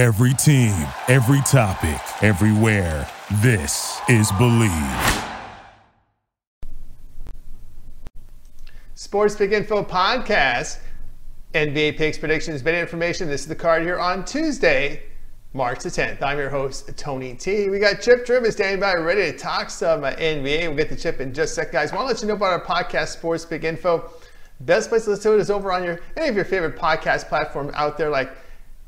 Every team, every topic, everywhere. This is Bleav. Sports Pick Info Podcast. NBA picks, predictions, betting information. This is the card here on Tuesday, March the 10th. I'm your host, Tony T. We got Chip Chirimbes standing by, ready to talk some NBA. We'll get the chip in just a sec, guys. want to let you know about our podcast, Sports Pick Info. Best place to listen to it is over on your any of your favorite podcast platforms out there, like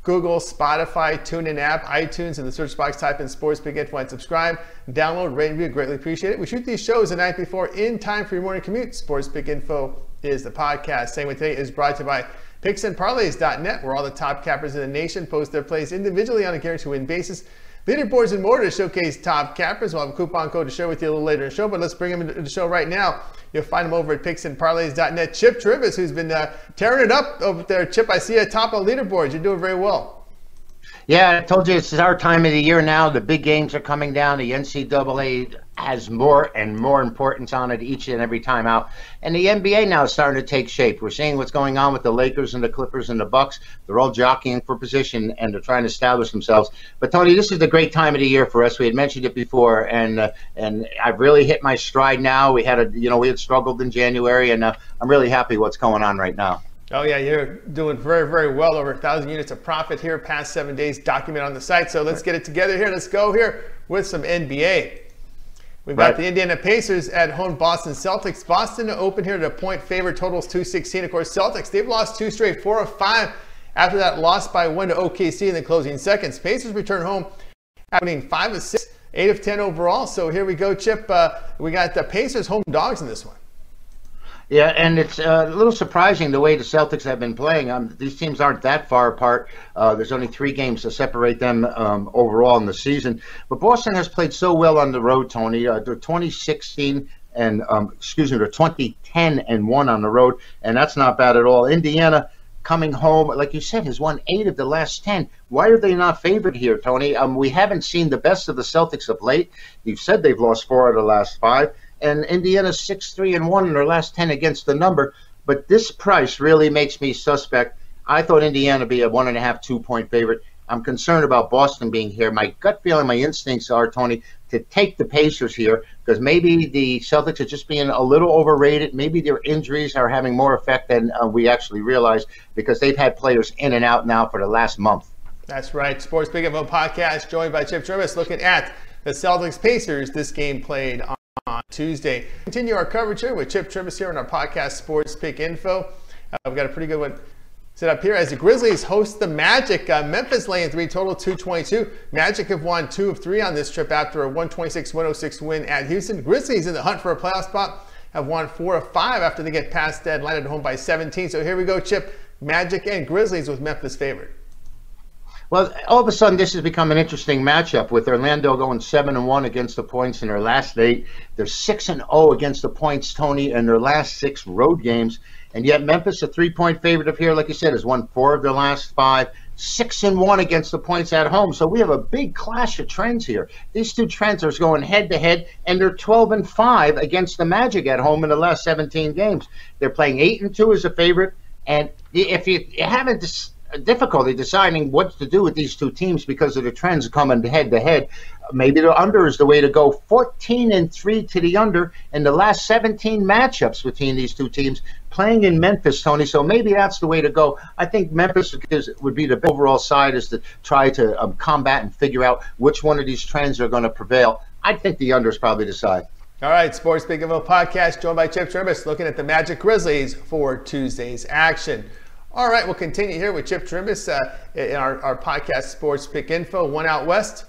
Google, Spotify, TuneIn app, iTunes, in the search box, type in Sports Info and subscribe. Download, rate, and review. Greatly appreciate it. We shoot these shows the night before in time for your morning commute. Sports Pick Info is the podcast. Same with today is brought to you by picksandparlays.net, where all the top cappers in the nation post their plays individually on a guaranteed win basis. Leaderboards and more to showcase top cappers. We'll have a coupon code to share with you a little later in the show, but let's bring them into the show right now. You'll find them over at picksandparlays.net. Chip Chirimbes, who's been uh, tearing it up over there. Chip, I see you top of leaderboards. You're doing very well. Yeah, I told you it's our time of the year now. The big games are coming down. The NCAA has more and more importance on it each and every time out. And the NBA now is starting to take shape. We're seeing what's going on with the Lakers and the Clippers and the Bucks. They're all jockeying for position and they're trying to establish themselves. But Tony, this is the great time of the year for us. We had mentioned it before, and uh, and I've really hit my stride now. We had a you know we had struggled in January, and uh, I'm really happy what's going on right now. Oh yeah, you're doing very, very well. Over a thousand units of profit here past seven days, document on the site. So let's get it together here. Let's go here with some NBA. We've got the Indiana Pacers at home, Boston Celtics. Boston to open here to a point favorite, totals 216. Of course, Celtics, they've lost two straight, four of five after that loss by one to OKC in the closing seconds. Pacers return home, happening five of six, eight of 10 overall. So here we go, Chip. Uh, we got the Pacers home dogs in this one. Yeah, and it's uh, a little surprising the way the Celtics have been playing. Um, these teams aren't that far apart. Uh, there's only three games to separate them um, overall in the season. But Boston has played so well on the road, Tony. Uh, they're 2016 and um, excuse me, they're 2010 and one on the road, and that's not bad at all. Indiana coming home, like you said, has won eight of the last ten. Why are they not favored here, Tony? Um, we haven't seen the best of the Celtics of late. You've said they've lost four of the last five and Indiana's six three and one in their last ten against the number. But this price really makes me suspect. I thought Indiana be a one and a half, two point favorite. I'm concerned about Boston being here. My gut feeling, my instincts are, Tony, to take the Pacers here because maybe the Celtics are just being a little overrated. Maybe their injuries are having more effect than uh, we actually realize because they've had players in and out now for the last month. That's right. Sports Pick Info podcast joined by Chip Chirimbes looking at the Celtics Pacers. This game played on Tuesday. Continue our coverage here with Chip Chirimbes here on our podcast Sports Pick Info. Uh, we've got a pretty good one set up here as the Grizzlies host the Magic. Uh, Memphis laying three, total 222. Magic have won two of three on this trip after a 126-106 win at Houston. Grizzlies in the hunt for a playoff spot have won four of five after they get past dead, landed home by 17. So here we go, Chip. Magic and Grizzlies with Memphis favored. Well, all of a sudden, this has become an interesting matchup with Orlando going seven and one against the points in their last eight. They're six and zero oh against the points, Tony, in their last six road games. And yet, Memphis, a three-point favorite of here, like you said, has won four of their last five. Six and one against the points at home. So we have a big clash of trends here. These two trends are going head to head, and they're 12 and five against the Magic at home in the last 17 games. They're playing eight and two as a favorite. And if you haven't difficulty deciding what to do with these two teams because of the trends coming head to head. Maybe the under is the way to go. 14 and 3 to the under in the last 17 matchups between these two teams playing in Memphis, Tony. So maybe that's the way to go. I think Memphis is, would be the overall side is to try to um, combat and figure out which one of these trends are going to prevail. I think the under is probably the side. All right, Sports Pick Info podcast joined by Chip Chirimbes looking at the Magic Grizzlies for Tuesday's action. All right, we'll continue here with Chip Chirimbes uh, in our, our podcast Sports Pick Info. One out west.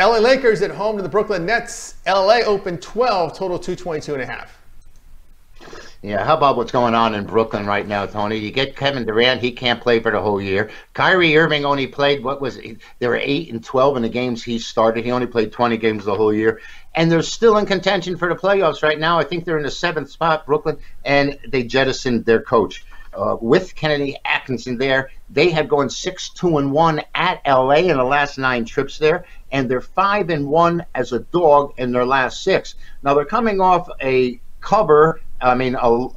LA Lakers at home to the Brooklyn Nets. LA open 12, total 222 and a half. Yeah, how about what's going on in Brooklyn right now, Tony? You get Kevin Durant, he can't play for the whole year. Kyrie Irving only played what was it? There were eight and twelve in the games he started. He only played twenty games the whole year, and they're still in contention for the playoffs right now. I think they're in the seventh spot, Brooklyn, and they jettisoned their coach uh, with Kenny Atkinson there. They had gone six two and one at LA in the last nine trips there, and they're five and one as a dog in their last six. Now they're coming off a cover. I mean, a,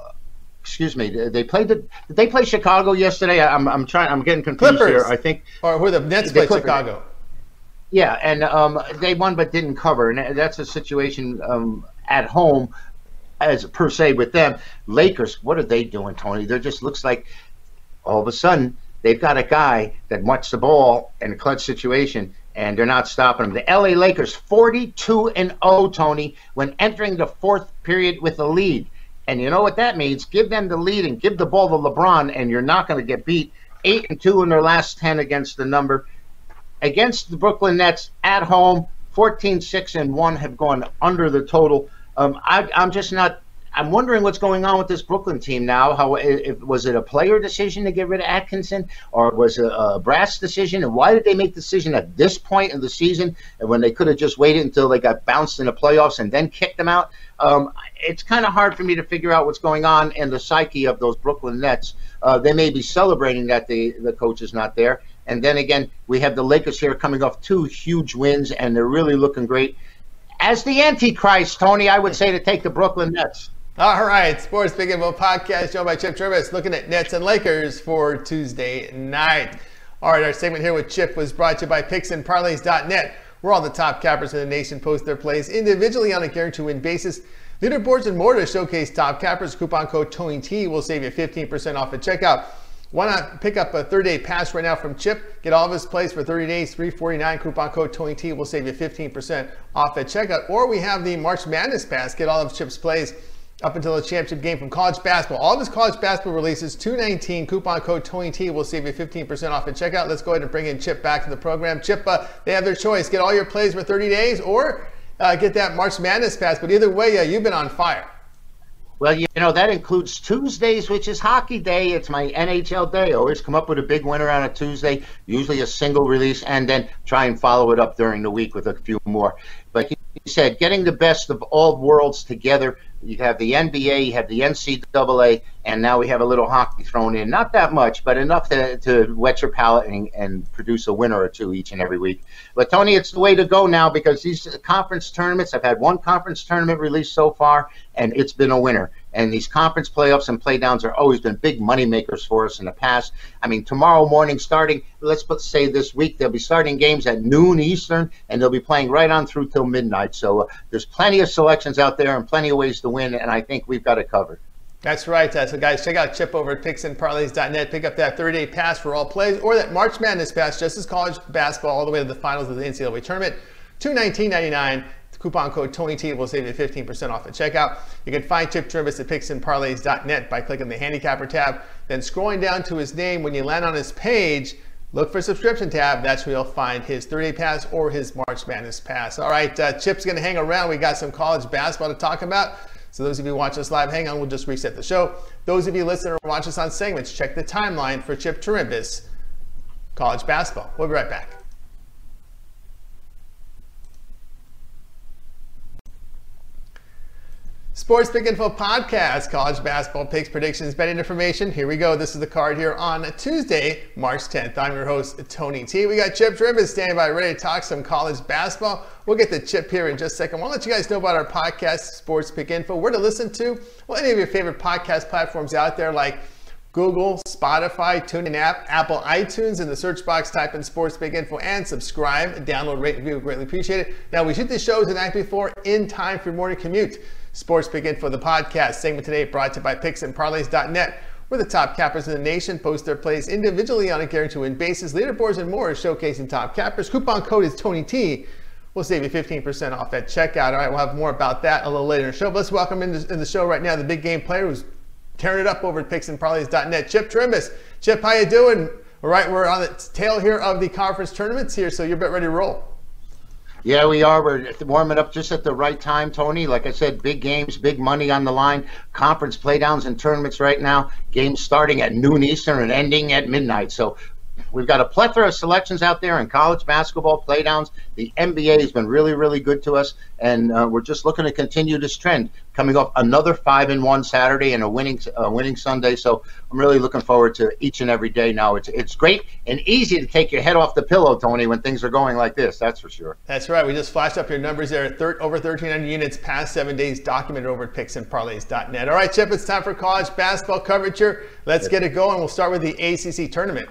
excuse me, they played the. Did they play Chicago yesterday? I'm, I'm trying. I'm getting confused Clippers. here. I think. Or who the Nets played Chicago. Yeah, and um, they won but didn't cover, and that's a situation um, at home, as per se with them. Lakers, what are they doing, Tony? They just looks like all of a sudden they've got a guy that wants the ball in a clutch situation, and they're not stopping him. The LA Lakers, 42 and 0, Tony, when entering the fourth period with a lead. And you know what that means? Give them the lead and give the ball to LeBron, and you're not going to get beat. Eight and two in their last ten against the number. Against the Brooklyn Nets at home, 14, 6, and 1 have gone under the total. Um, I, I'm just not I'm wondering what's going on with this Brooklyn team now. How if, was it a player decision to get rid of Atkinson, or was it a brass decision? And why did they make the decision at this point of the season, and when they could have just waited until they got bounced in the playoffs and then kicked them out? Um, it's kind of hard for me to figure out what's going on in the psyche of those Brooklyn Nets. Uh, they may be celebrating that the the coach is not there, and then again we have the Lakers here coming off two huge wins, and they're really looking great. As the Antichrist, Tony, I would say to take the Brooklyn Nets. All right, Sports Pick Info Podcast, joined by Chip Chirimbes, looking at Nets and Lakers for Tuesday night. All right, our segment here with Chip was brought to you by PicksandParlays.net, where all the top cappers in the nation post their plays individually on a guaranteed win basis. Leaderboards and more to showcase top cappers. Coupon code TONYT will save you 15% off at checkout. Why not pick up a 30-day pass right now from Chip? Get all of his plays for 30 days, 349. Coupon code TONYT will save you 15% off at checkout. Or we have the March Madness pass. Get all of Chip's plays up until the championship game from college basketball. All of his college basketball releases, 219, coupon code TONYT will save you 15% off at checkout. Let's go ahead and bring in Chip back to the program. Chip, uh, they have their choice. Get all your plays for 30 days or uh, get that March Madness pass. But either way, uh, you've been on fire. Well, you know, that includes Tuesdays, which is hockey day. It's my NHL day. I always come up with a big winner on a Tuesday, usually a single release, and then try and follow it up during the week with a few more. But he said, getting the best of all worlds together you have the NBA, you have the NCAA, and now we have a little hockey thrown in. Not that much, but enough to, to wet your palate and, and produce a winner or two each and every week. But Tony, it's the way to go now because these conference tournaments, I've had one conference tournament released so far, and it's been a winner. And these conference playoffs and playdowns have always been big money makers for us in the past. I mean, tomorrow morning, starting, let's say this week, they'll be starting games at noon Eastern, and they'll be playing right on through till midnight. So uh, there's plenty of selections out there and plenty of ways to win, and I think we've got it covered. That's right. Uh, so, guys, check out Chip over at picksandparlays.net. Pick up that 30 day pass for all plays or that March Madness pass, just as college basketball, all the way to the finals of the NCAA tournament. Two nineteen ninety nine. Coupon code TonyT will save you 15% off at checkout. You can find Chip Chirimbes at picksandparlays.net by clicking the handicapper tab, then scrolling down to his name. When you land on his page, look for subscription tab. That's where you'll find his 30 day pass or his March Madness pass. All right, uh, Chip's going to hang around. We got some college basketball to talk about. So those of you watch us live, hang on, we'll just reset the show. Those of you listening or watch us on segments, check the timeline for Chip Chirimbes college basketball. We'll be right back. Sports Pick Info Podcast, college basketball picks, predictions, betting information. Here we go. This is the card here on Tuesday, March 10th. I'm your host, Tony T. We got Chip Chirimbes standing by ready to talk some college basketball. We'll get the Chip here in just a second. I want to let you guys know about our podcast, Sports Pick Info, where to listen to, well, any of your favorite podcast platforms out there like Google, Spotify, TuneIn app, Apple iTunes. In the search box, type in Sports Pick Info and subscribe. Download, rate, review. Greatly appreciate it. Now, we shoot the shows the night before in time for your morning commute. Sports Pick Info, the podcast. Segment today brought to you by PicksandParlays.net, where the top cappers in the nation post their plays individually on a guarantee win basis. Leaderboards and more showcasing top cappers. Coupon code is Tony T. We'll save you 15% off at checkout. All right, we'll have more about that a little later in the show. But let's welcome in the, in the show right now the big game player who's tearing it up over at PicksandParlays.net, Chip Chirimbes. Chip, how you doing? All right, we're on the tail here of the conference tournaments here, so you're about ready to roll. Yeah, we are. We're warming up just at the right time, Tony. Like I said, big games, big money on the line. Conference playdowns and tournaments right now. Games starting at noon Eastern and ending at midnight. So we've got a plethora of selections out there in college basketball playdowns. The NBA has been really, really good to us, and uh, we're just looking to continue this trend. Coming off another five and one Saturday and a winning uh, winning Sunday, so I'm really looking forward to each and every day now. It's it's great and easy to take your head off the pillow, Tony, when things are going like this. That's for sure. That's right. We just flashed up your numbers there. Thir- over 1,300 units past seven days documented over at picksandparlays.net. All right, Chip, it's time for college basketball coverage here. Let's get it going. We'll start with the ACC tournament.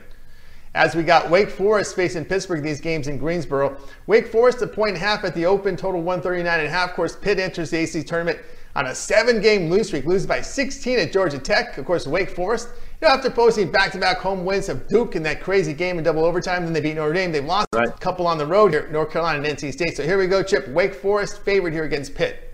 As we got Wake Forest facing Pittsburgh these games in Greensboro. Wake Forest a point and a half at the open, total 139 and a half. Of course, Pitt enters the ACC tournament on a seven-game lose streak, loses by 16 at Georgia Tech. Of course, Wake Forest, you know, after posting back-to-back home wins of Duke in that crazy game in double overtime, then they beat Notre Dame. They've lost right. a couple on the road here, North Carolina and NC State. So here we go, Chip. Wake Forest favored here against Pitt.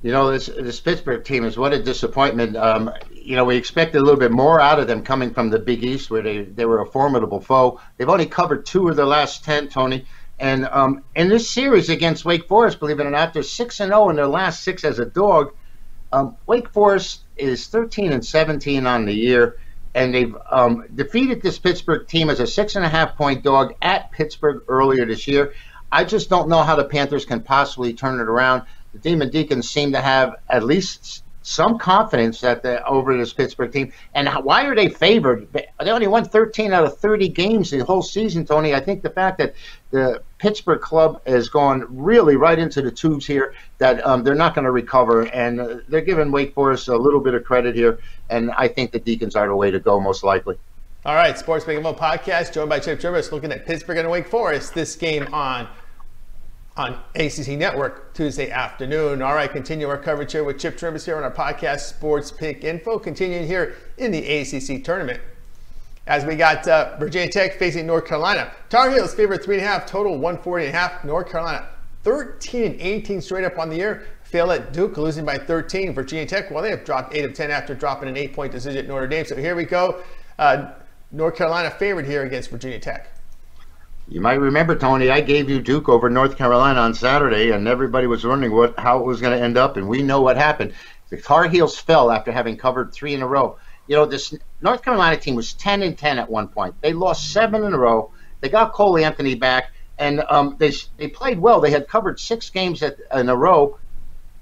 You know, this this Pittsburgh team is what a disappointment. Um, you know, we expected a little bit more out of them coming from the Big East, where they, they were a formidable foe. They've only covered two of their last ten, Tony. And um, in this series against Wake Forest, believe it or not, they're six and zero oh in their last six as a dog. Um, Wake Forest is 13 and 17 on the year, and they've um, defeated this Pittsburgh team as a six and a half point dog at Pittsburgh earlier this year. I just don't know how the Panthers can possibly turn it around the Demon Deacons seem to have at least some confidence that the, over this Pittsburgh team. And why are they favored? They only won 13 out of 30 games the whole season, Tony. I think the fact that the Pittsburgh club has gone really right into the tubes here, that um, they're not going to recover, and uh, they're giving Wake Forest a little bit of credit here. And I think the Deacons are the way to go, most likely. All right, Sports Making Big podcast, joined by Chip Chirimbes, looking at Pittsburgh and Wake Forest. This game on on ACC Network Tuesday afternoon. All right, continue our coverage here with Chip Chirimbes here on our podcast, Sports Pick Info, continuing here in the ACC tournament. As we got uh, Virginia Tech facing North Carolina. Tar Heels favorite three and a half, total 140 and a half. North Carolina 13 and 18 straight up on the year. Fail at Duke, losing by 13. Virginia Tech, well, they have dropped 8 of 10 after dropping an 8 point decision at Notre Dame. So here we go. Uh, North Carolina favored here against Virginia Tech. You might remember, Tony, I gave you Duke over North Carolina on Saturday, and everybody was wondering what how it was going to end up, and we know what happened. The Tar Heels fell after having covered three in a row. You know, this North Carolina team was 10 and 10 at one point. They lost seven in a row. They got Cole Anthony back, and um, they they played well. They had covered six games at, in a row,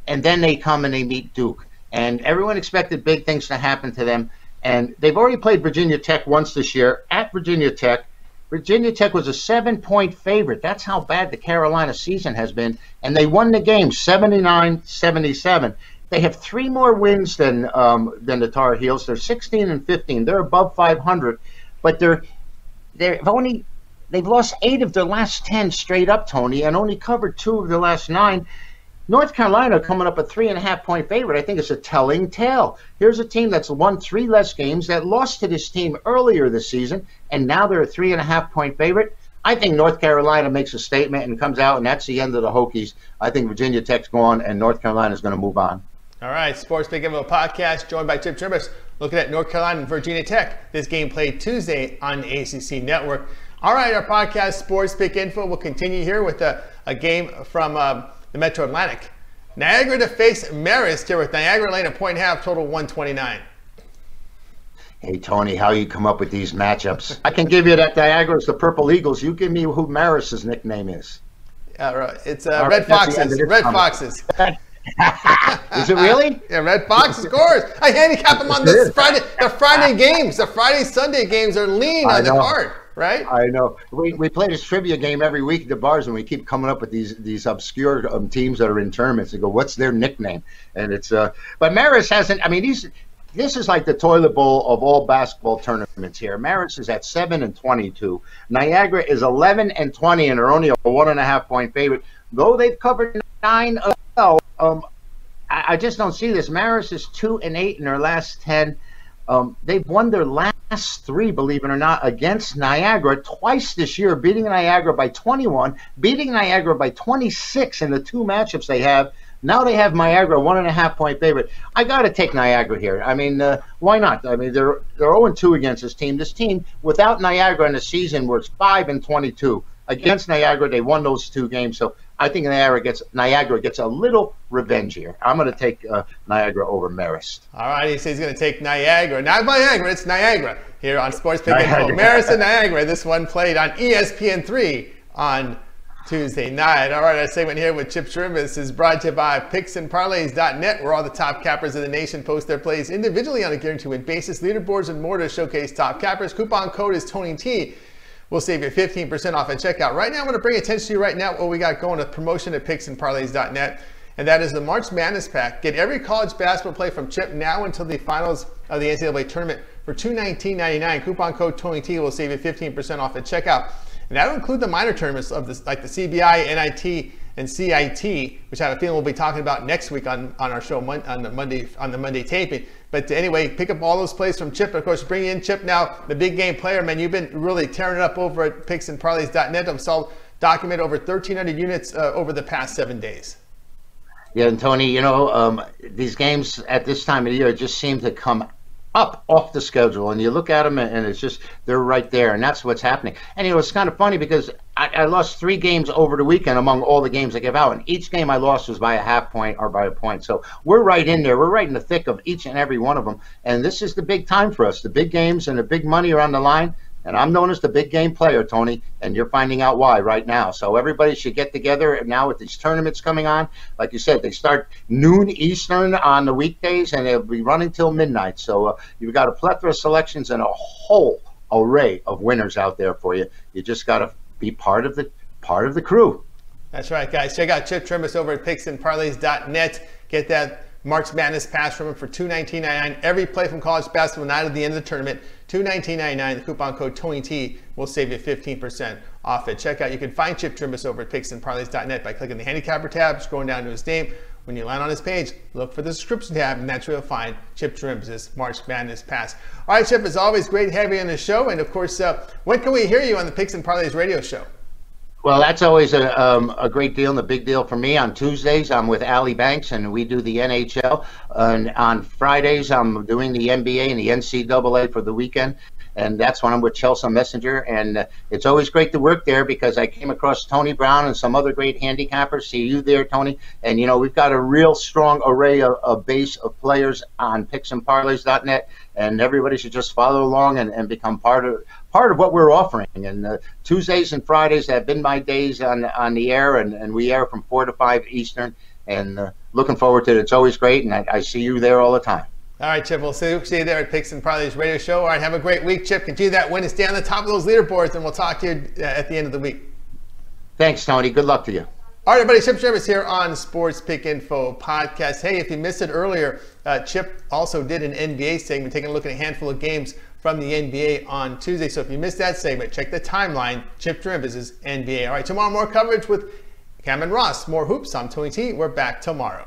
and then they come and they meet Duke, and everyone expected big things to happen to them. And they've already played Virginia Tech once this year at Virginia Tech Virginia Tech was a seven point favorite. That's how bad the Carolina season has been. And they won the game 79 77. They have three more wins than um, than the Tar Heels. They're 16 and 15. They're above 500, but they're they've only they've lost eight of their last 10 straight up, Tony, and only covered two of the last nine. North Carolina coming up a three and a half point favorite. I think it's a telling tale. Here's a team that's won three less games that lost to this team earlier this season, and now they're a three and a half point favorite. I think North Carolina makes a statement and comes out, and that's the end of the Hokies. I think Virginia Tech's gone, and North Carolina is going to move on. All right, Sports Pick Info podcast, joined by Chip Chirimbes, looking at North Carolina and Virginia Tech. This game played Tuesday on ACC Network. All right, our podcast, Sports Pick Info, will continue here with a, a game from. Um, the Metro Atlantic. Niagara to face Marist here with Niagara laying a point half, total 129. Hey Tony, how you come up with these matchups? I can give you that Niagara's the Purple Eagles. You give me who Marist's nickname is. Yeah, right. It's uh, Red Foxes. Red comment. Foxes. is it really? yeah, Red Fox scores. I handicap them on the Friday, the Friday games. The Friday Sunday games are lean on the card right? I know. We, we play this trivia game every week at the bars, and we keep coming up with these these obscure um, teams that are in tournaments. And go, what's their nickname? And it's uh, but Marist hasn't. I mean, these this is like the toilet bowl of all basketball tournaments here. Marist is at seven and twenty-two. Niagara is eleven and twenty, and are only a one and a half point favorite. Though they've covered nine of well, um, I, I just don't see this. Marist is two and eight in their last ten. Um, they've won their last three, believe it or not, against Niagara twice this year, beating Niagara by 21, beating Niagara by 26 in the two matchups they have. Now they have Niagara one and a half point favorite. I got to take Niagara here. I mean, uh, why not? I mean, they're they're 0 2 against this team. This team without Niagara in the season was 5 and 22 against Niagara. They won those two games, so I think Niagara gets Niagara gets a little revenge here. I'm going to take uh, Niagara over Marist. All right, he says he's going to take Niagara, not Niagara, it's Niagara here on Sports Pick Info. Marist and Niagara. This one played on ESPN3 on Tuesday night. All right, our segment here with Chip Chirimbes is brought to you by PicksandParlays.net, where all the top cappers in the nation post their plays individually on a guarantee win basis. Leaderboards and more to showcase top cappers. Coupon code is Tony T. We'll save you 15% off at checkout. Right now, I'm going to bring attention to you right now what we got going, a promotion at PicksandParlays.net, and that is the March Madness Pack. Get every college basketball play from Chip now until the finals of the NCAA tournament for $219.99. Coupon code Tony T will save you 15% off at checkout. And that'll include the minor tournaments of this, like the CBI, NIT, and CIT, which I have a feeling we'll be talking about next week on, on our show on the Monday on the Monday taping. But anyway, pick up all those plays from Chip. Of course, bring in Chip now, the big game player. Man, you've been really tearing it up over at picksandparlays.net. I've saw document over 1,300 units uh, over the past seven days. Yeah, and Tony, you know, um, these games at this time of year just seem to come up off the schedule and you look at them and it's just they're right there and that's what's happening and you know it's kind of funny because I, I, lost three games over the weekend among all the games i give out and each game i lost was by a half point or by a point so we're right in there we're right in the thick of each and every one of them and this is the big time for us the big games and the big money are on the line and I'm known as the big game player, Tony, and you're finding out why right now. So everybody should get together now with these tournaments coming on. Like you said, they start noon Eastern on the weekdays and they'll be running till midnight. So uh, you've got a plethora of selections and a whole array of winners out there for you. You just got to be part of the part of the crew. That's right, guys. Check out Chip Chirimbes over at picksandparlays.net. Get that March Madness pass from him for $219.99. Every play from college basketball night at the end of the tournament, $219.99. The coupon code TonyT will save you 15% off at checkout. You can find Chip Chirimbes over at picksandparlays.net by clicking the handicapper tab, scrolling down to his name. When you land on his page, look for the subscription tab, and that's where you'll find Chip Chirimbes' March Madness Pass. All right, Chip, it's always great having you on the show. And of course, uh, when can we hear you on the Picks and Parlays radio show? Well, that's always a, um, a great deal and a big deal for me. On Tuesdays, I'm with Allie Banks, and we do the NHL. And on Fridays, I'm doing the NBA and the NCAA for the weekend and that's when I'm with Chelsea Messenger. And uh, it's always great to work there because I came across Tony Brown and some other great handicappers. See you there, Tony. And you know we've got a real strong array of, of base of players on parlors.net and everybody should just follow along and, and become part of part of what we're offering. And uh, Tuesdays and Fridays have been my days on on the air, and, and we air from four to five Eastern. And uh, looking forward to it. It's always great, and I, I see you there all the time. All right, Chip. We'll see, see you there at Picks and Parlays Radio Show. All right, have a great week, Chip. Continue that win and stay on the top of those leaderboards, and we'll talk to you uh, at the end of the week. Thanks, Tony. Good luck to you. All right, everybody. Chip Chirimbes here on Sports Pick Info Podcast. Hey, if you missed it earlier, uh, Chip also did an NBA segment, taking a look at a handful of games from the NBA on Tuesday. So if you missed that segment, check the timeline. Chip Chirimbes's NBA. All right, tomorrow more coverage with Cameron Ross. More hoops. I'm Tony T. We're back tomorrow.